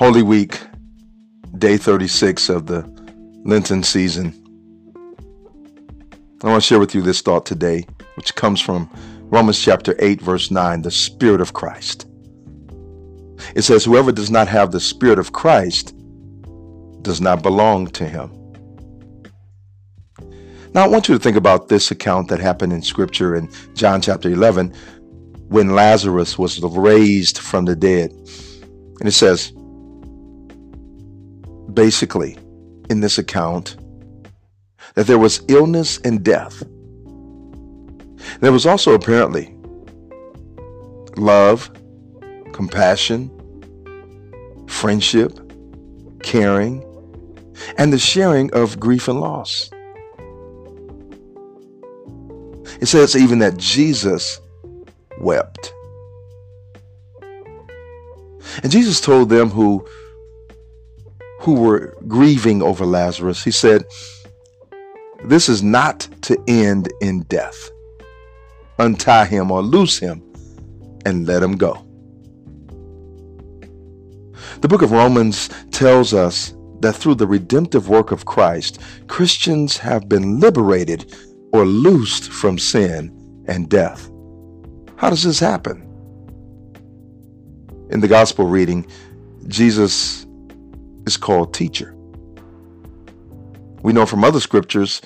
Holy Week, day 36 of the Lenten season. I want to share with you this thought today, which comes from Romans chapter 8, verse 9, the Spirit of Christ. It says, Whoever does not have the Spirit of Christ does not belong to him. Now, I want you to think about this account that happened in Scripture in John chapter 11 when Lazarus was raised from the dead. And it says, basically, in this account, that there was illness and death. There was also apparently love, compassion, friendship, caring, and the sharing of grief and loss. It says even that Jesus wept. And Jesus told them who who were grieving over Lazarus, he said, This is not to end in death. Untie him or loose him and let him go. The book of Romans tells us that through the redemptive work of Christ, Christians have been liberated or loosed from sin and death. How does this happen? In the gospel reading, Jesus is called teacher. We know from other scriptures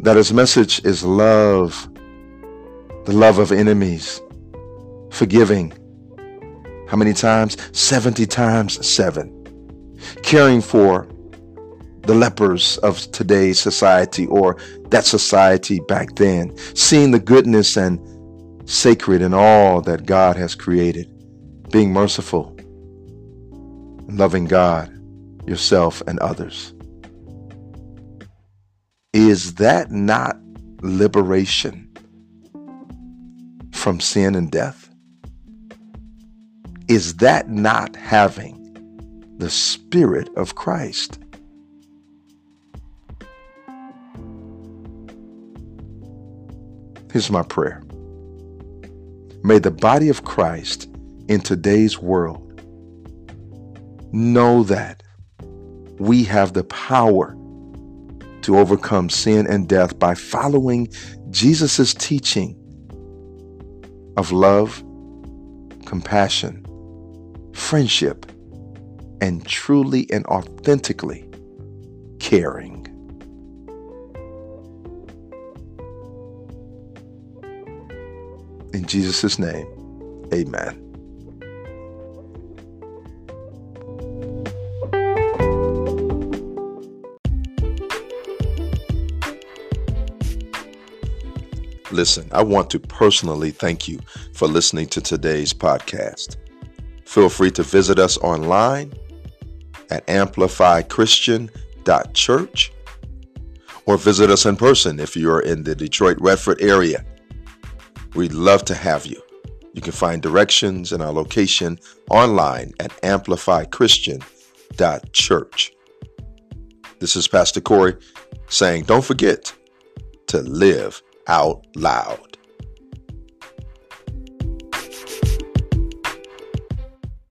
that his message is love, the love of enemies, forgiving. How many times? 70 times 7. Caring for the lepers of today's society or that society back then, seeing the goodness and sacred in all that God has created, being merciful, loving God, yourself, and others. Is that not liberation from sin and death? Is that not having the Spirit of Christ? Here's my prayer. May the body of Christ in today's world know that we have the power to overcome sin and death by following Jesus' teaching of love, compassion, friendship, and truly and authentically caring. In Jesus' name, amen. Listen, I want to personally thank you for listening to today's podcast. Feel free to visit us online at amplifychristian.church or visit us in person if you're in the Detroit Redford area. We'd love to have you. You can find directions and our location online at amplifychristian.church. This is Pastor Corey saying, don't forget to live out loud.